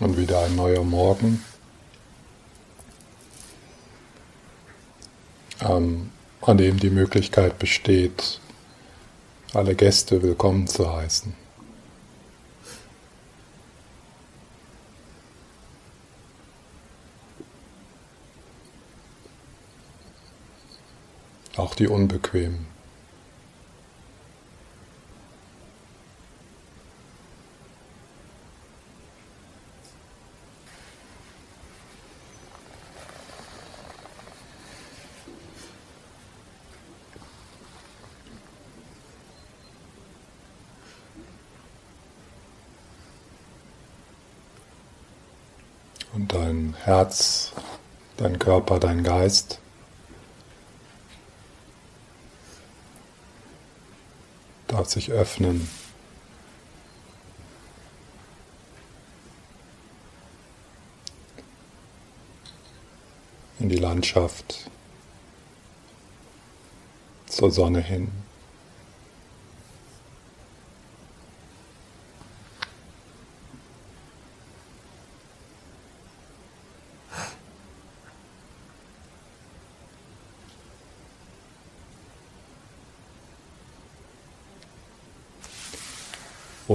Und wieder ein neuer Morgen. Ähm, an dem die Möglichkeit besteht, alle Gäste willkommen zu heißen. Auch die Unbequemen. und dein Herz, dein Körper, dein Geist. darf sich öffnen. in die Landschaft, zur Sonne hin.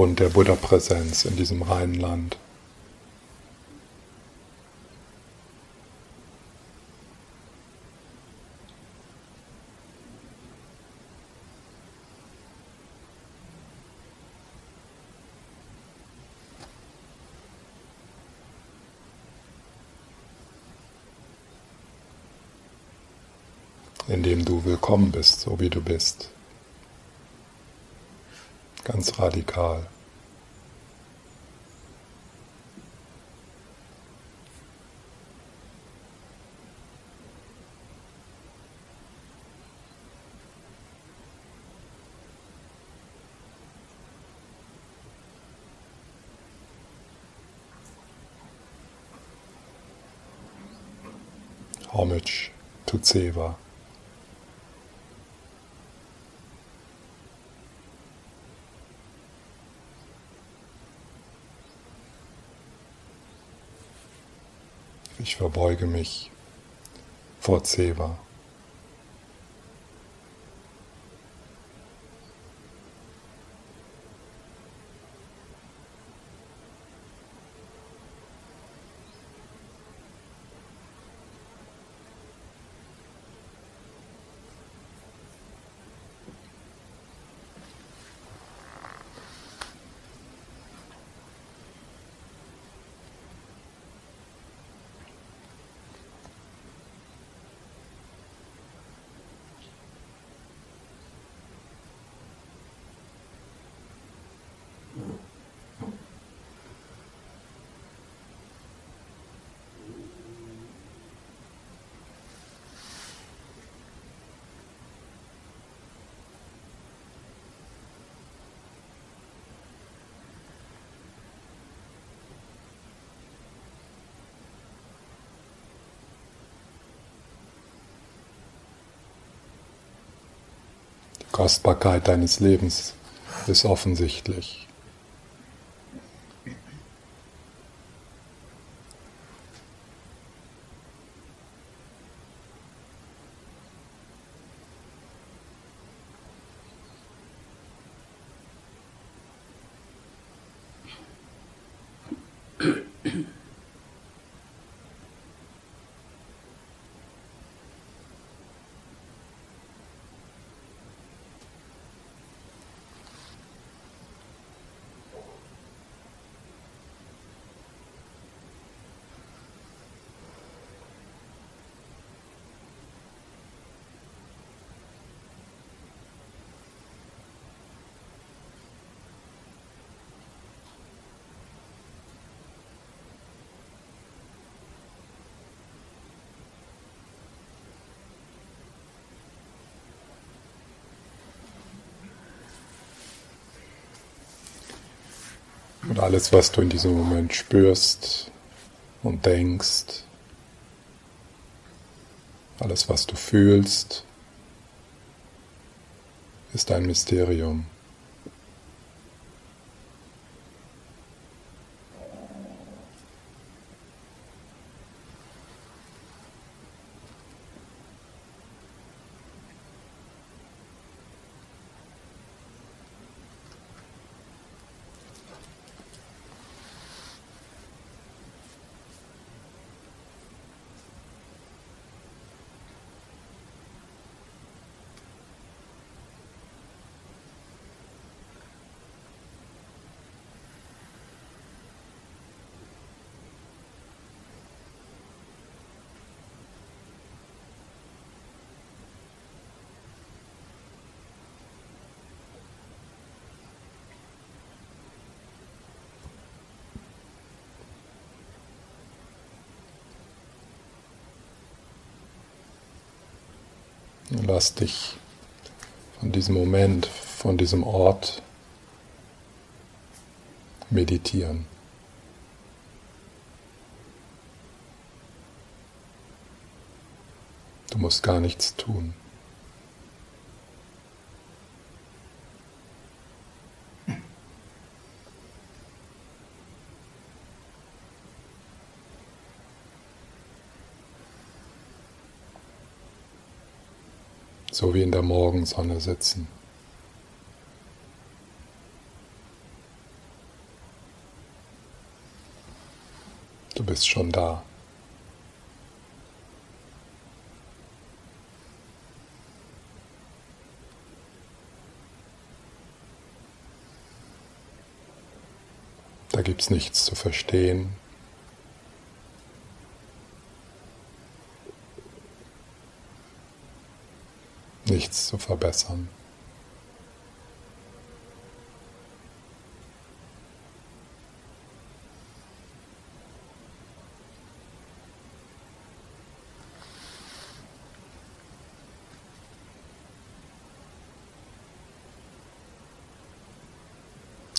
Und der Buddha-Präsenz in diesem reinen Land. in dem du willkommen bist, so wie du bist ganz radikal. Homage to Tseva. Ich verbeuge mich vor Zeva. Kostbarkeit deines Lebens ist offensichtlich. Alles, was du in diesem Moment spürst und denkst, alles, was du fühlst, ist ein Mysterium. Lass dich von diesem Moment, von diesem Ort meditieren. Du musst gar nichts tun. So wie in der Morgensonne sitzen. Du bist schon da. Da gibt es nichts zu verstehen, nichts zu verbessern.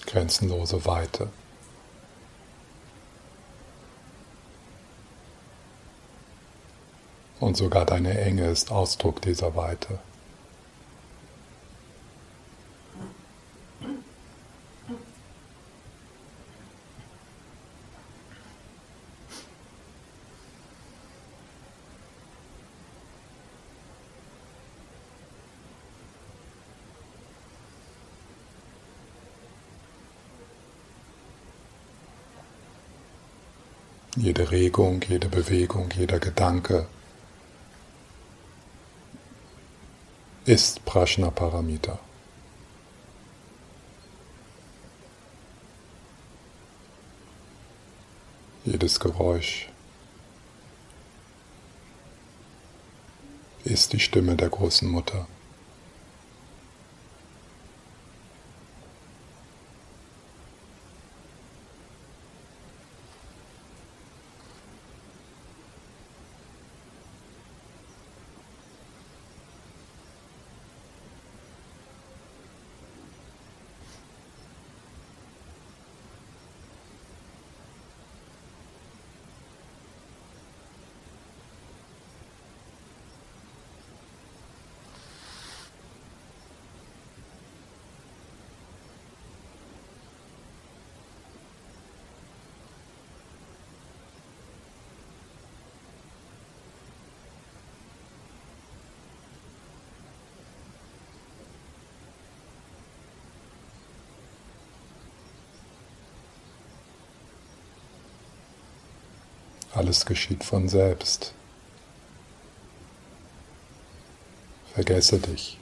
Grenzenlose Weite. Und sogar deine Enge ist Ausdruck dieser Weite. Jede Regung, jede Bewegung, jeder Gedanke ist Prashna Paramita. Jedes Geräusch ist die Stimme der großen Mutter. Alles geschieht von selbst. Vergesse dich.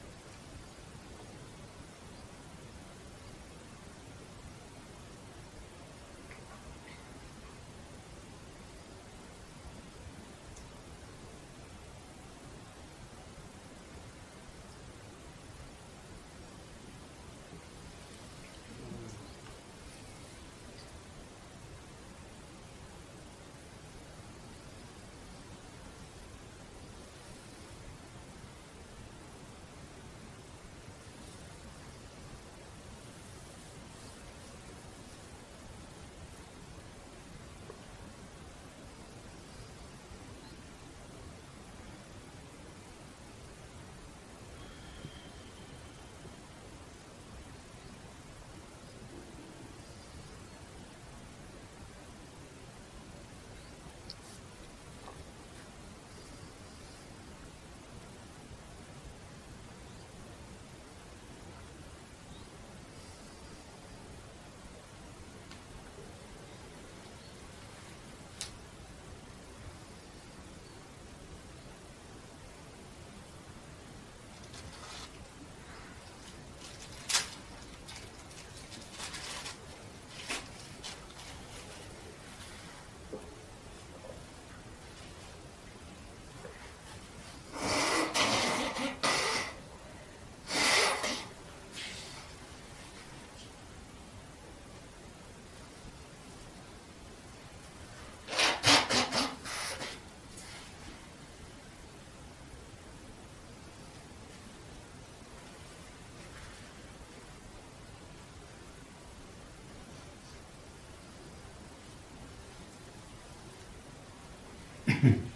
Mm-hmm.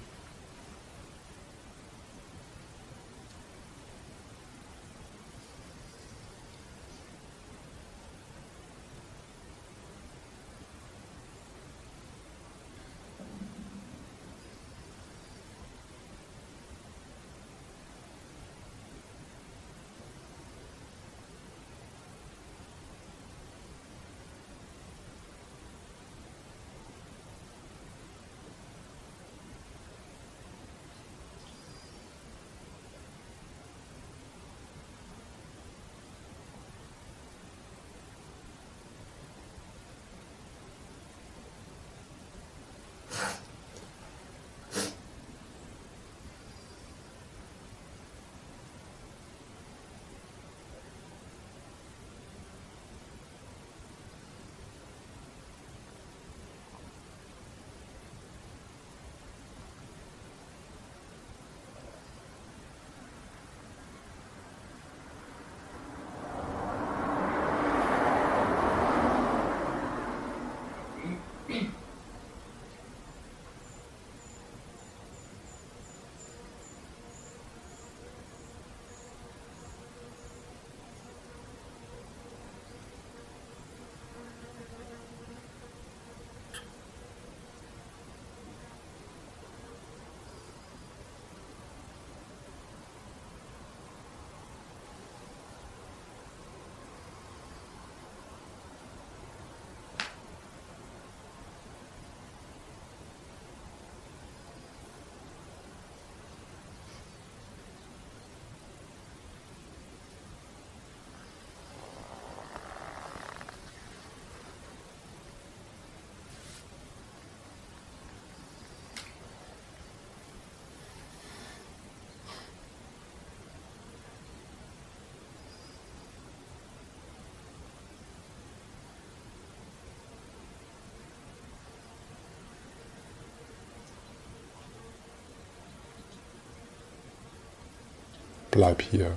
Bleib hier.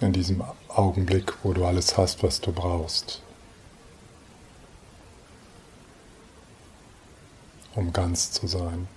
In diesem Augenblick, wo du alles hast, was du brauchst, um ganz zu sein.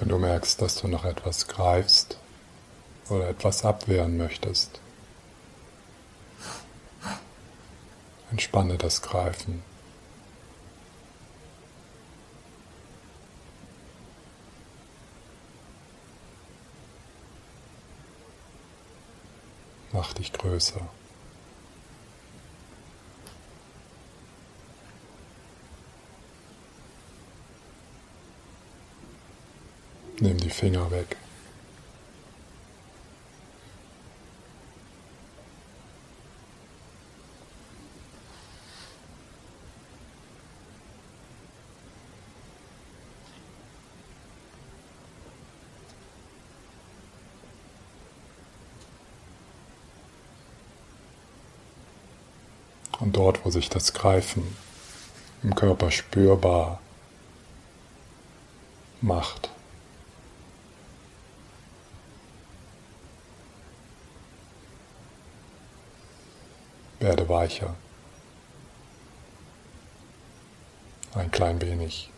Wenn du merkst, dass du noch etwas greifst oder etwas abwehren möchtest, entspanne das Greifen. Mach dich größer. Nimm die Finger weg. Und dort, wo sich das Greifen im Körper spürbar macht, werde weicher. Ein klein wenig.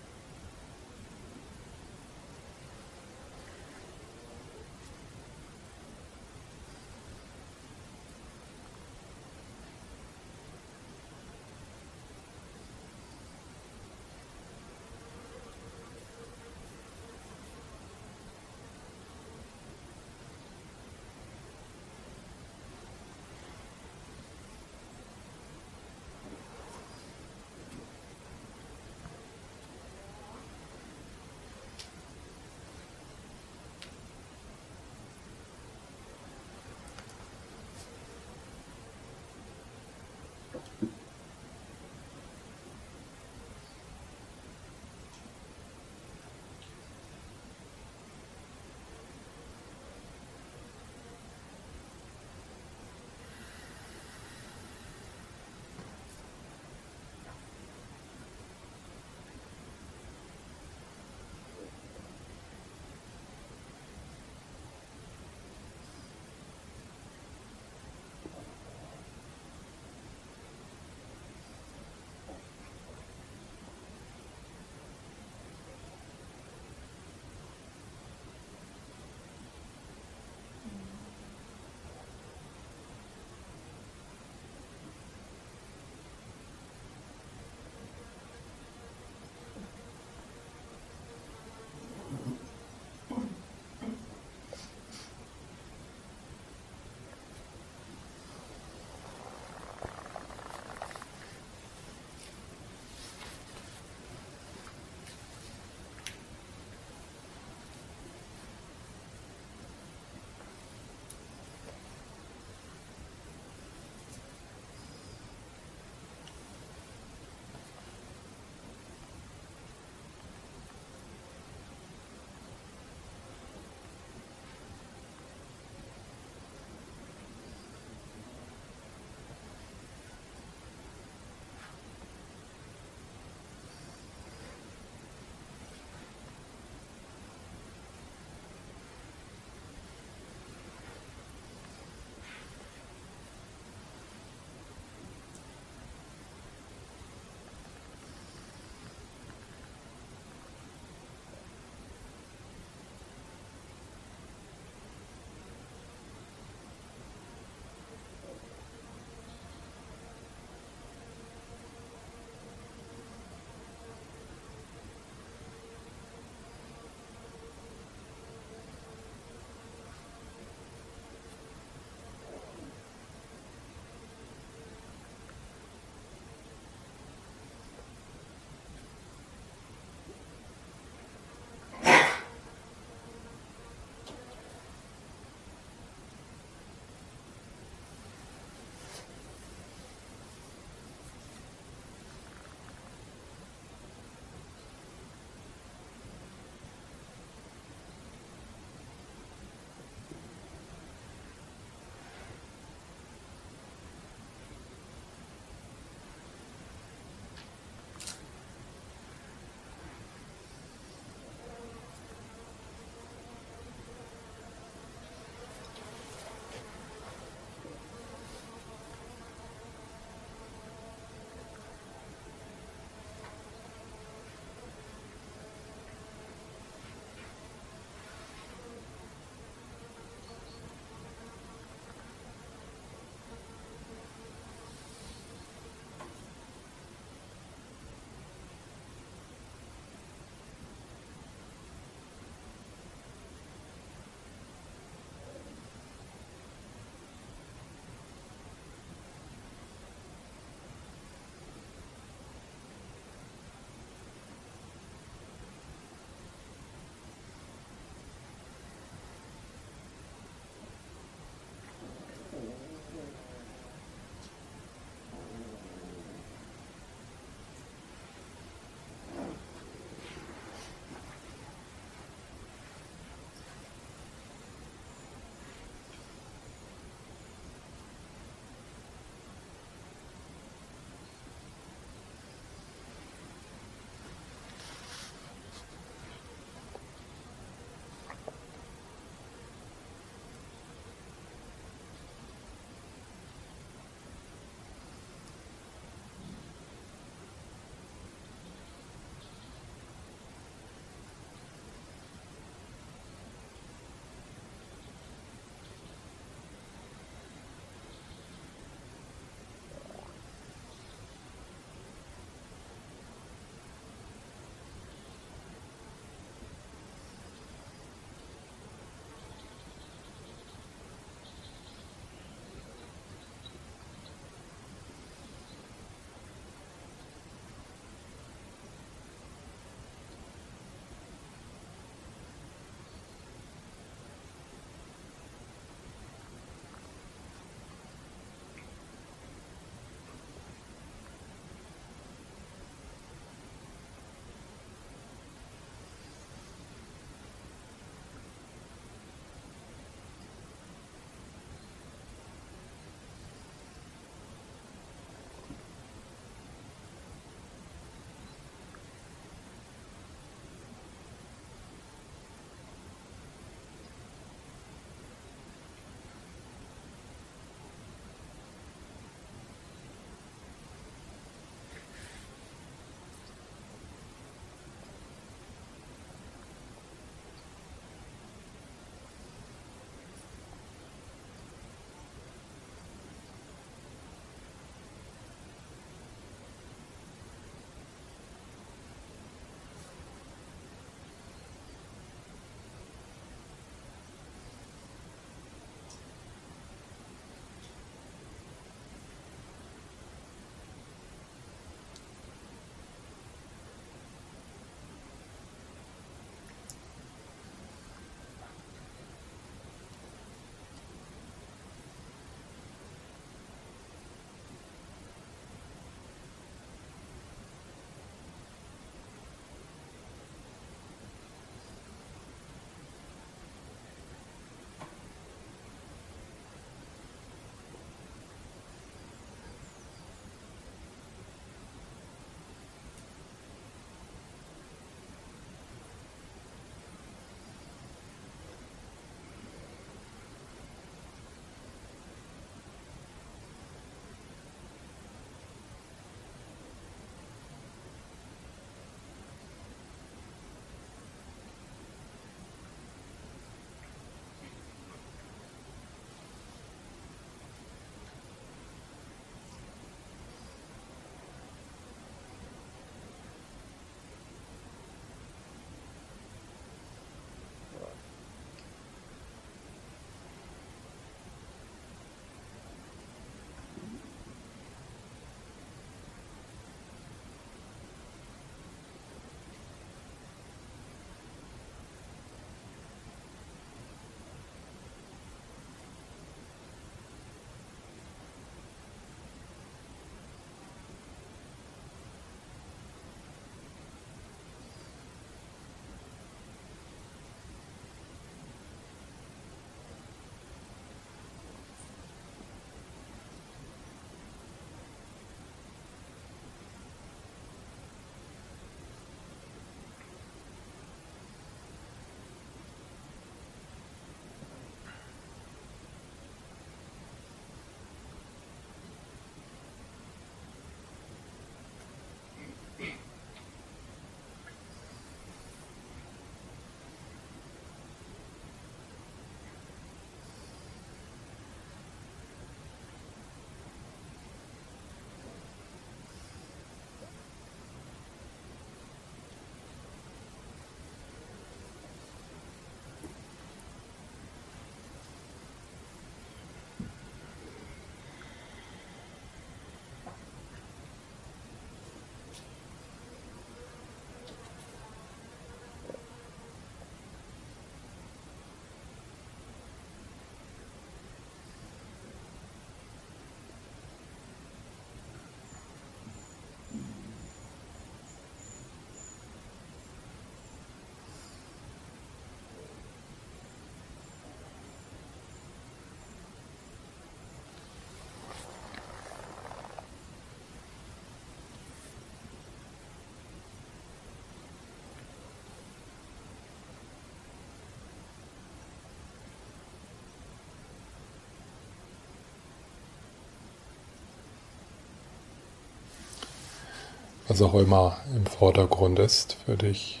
Was auch immer im Vordergrund ist für dich,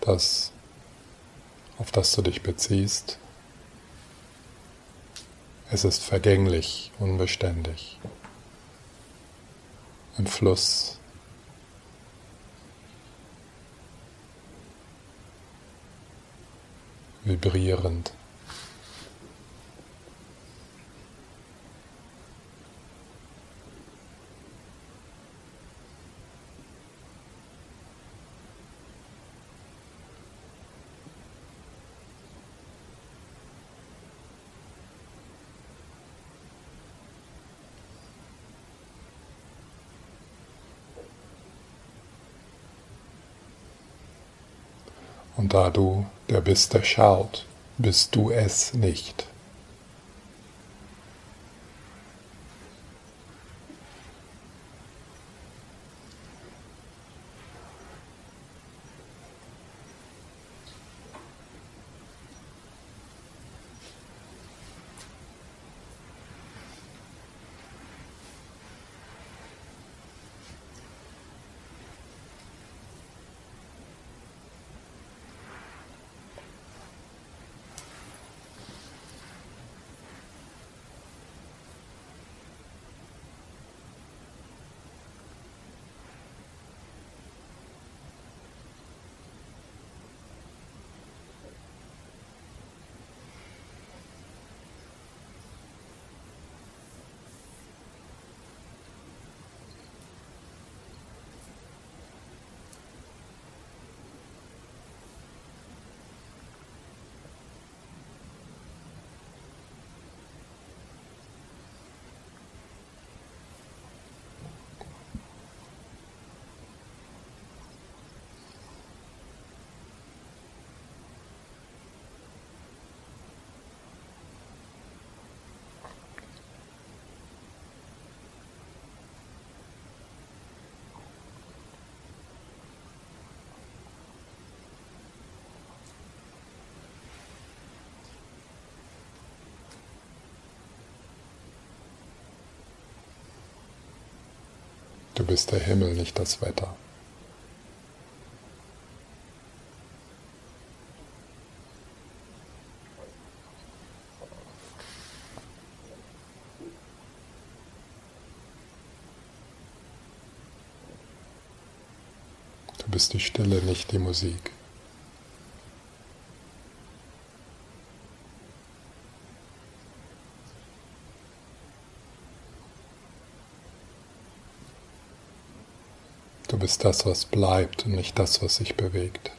das, auf das du dich beziehst, es ist vergänglich, unbeständig. Ein Fluss. Vibrierend. Und da du der bist, der schaut, bist du es nicht. Du bist der Himmel, nicht das Wetter. Du bist die Stille, nicht die Musik. Du bist das, was bleibt und nicht das, was sich bewegt.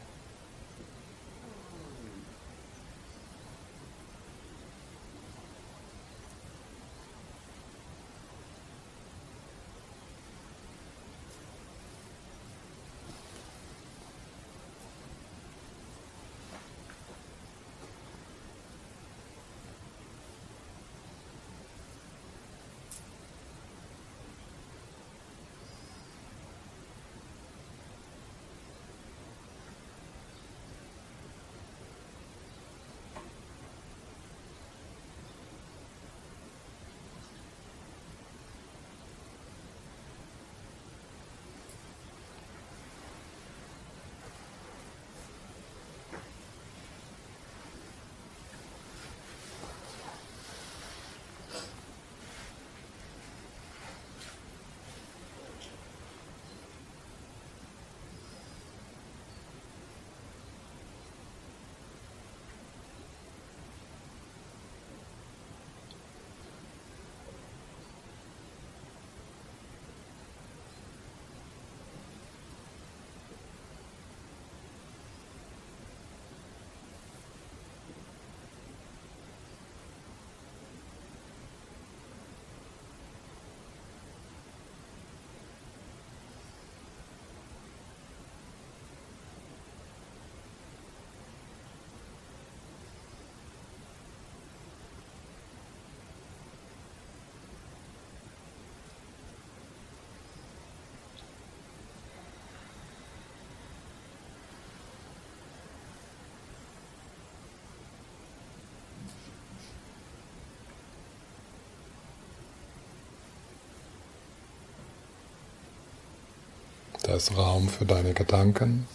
Da ist Raum für deine Gedanken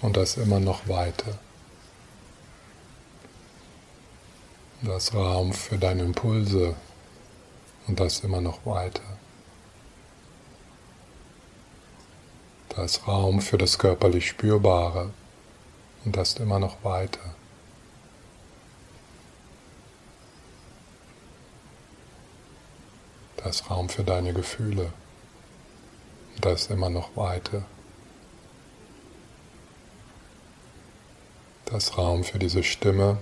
und da ist immer noch Weite. Da ist Raum für deine Impulse und da ist immer noch Weite. Da ist Raum für das körperlich Spürbare und da ist immer noch Weite. Da ist Raum für deine Gefühle. Da ist immer noch Weite. Da ist Raum für diese Stimme.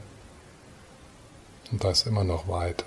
Und da ist immer noch Weite.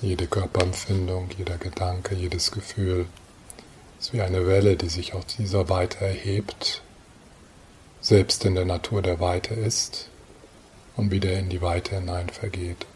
Jede Körperempfindung, jeder Gedanke, jedes Gefühl ist wie eine Welle, die sich aus dieser Weite erhebt, selbst in der Natur der Weite ist und wieder in die Weite hinein vergeht.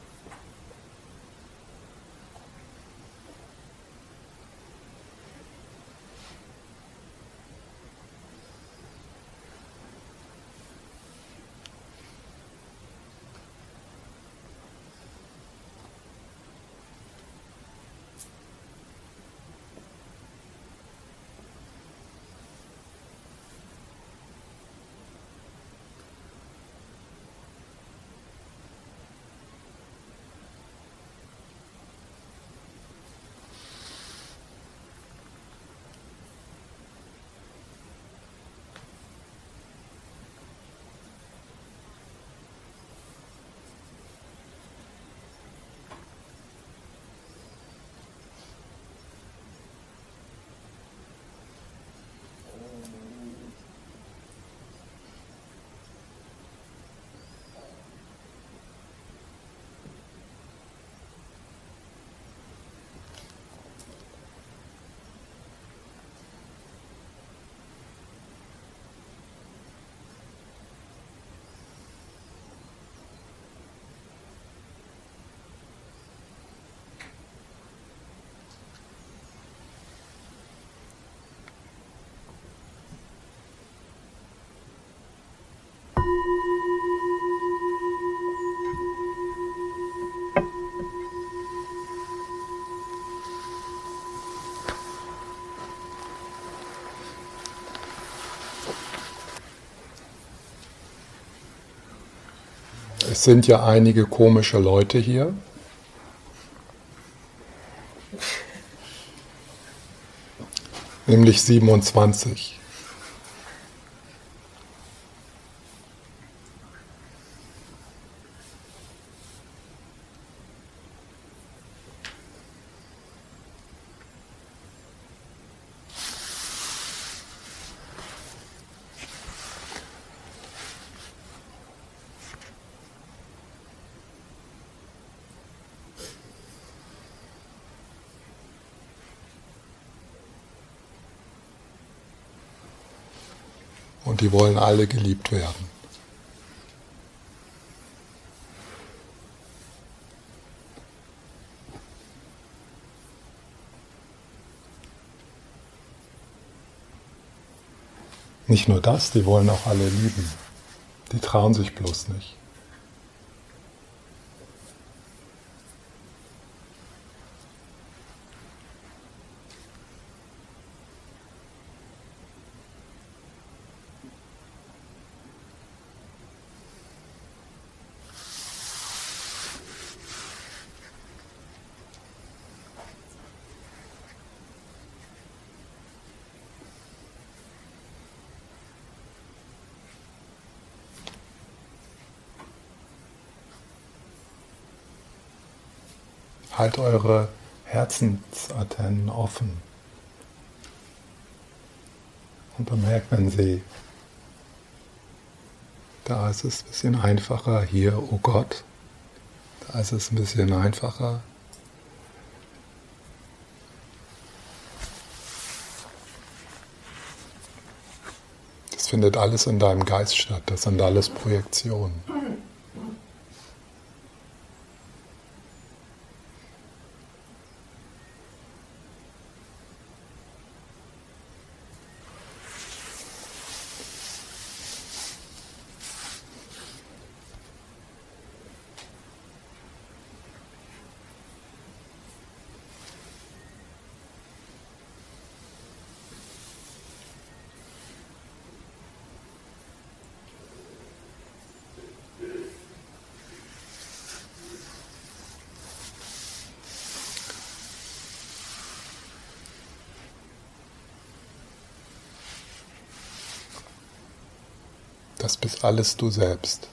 Sind ja einige komische Leute hier. Nämlich 27. Und die wollen alle geliebt werden. Nicht nur das, die wollen auch alle lieben. Die trauen sich bloß nicht. Halt eure Herzensantennen offen. Und bemerkt, wenn sie, da ist es ein bisschen einfacher, hier, oh Gott, da ist es ein bisschen einfacher. Das findet alles in deinem Geist statt, das sind alles Projektionen. Das bist alles du selbst.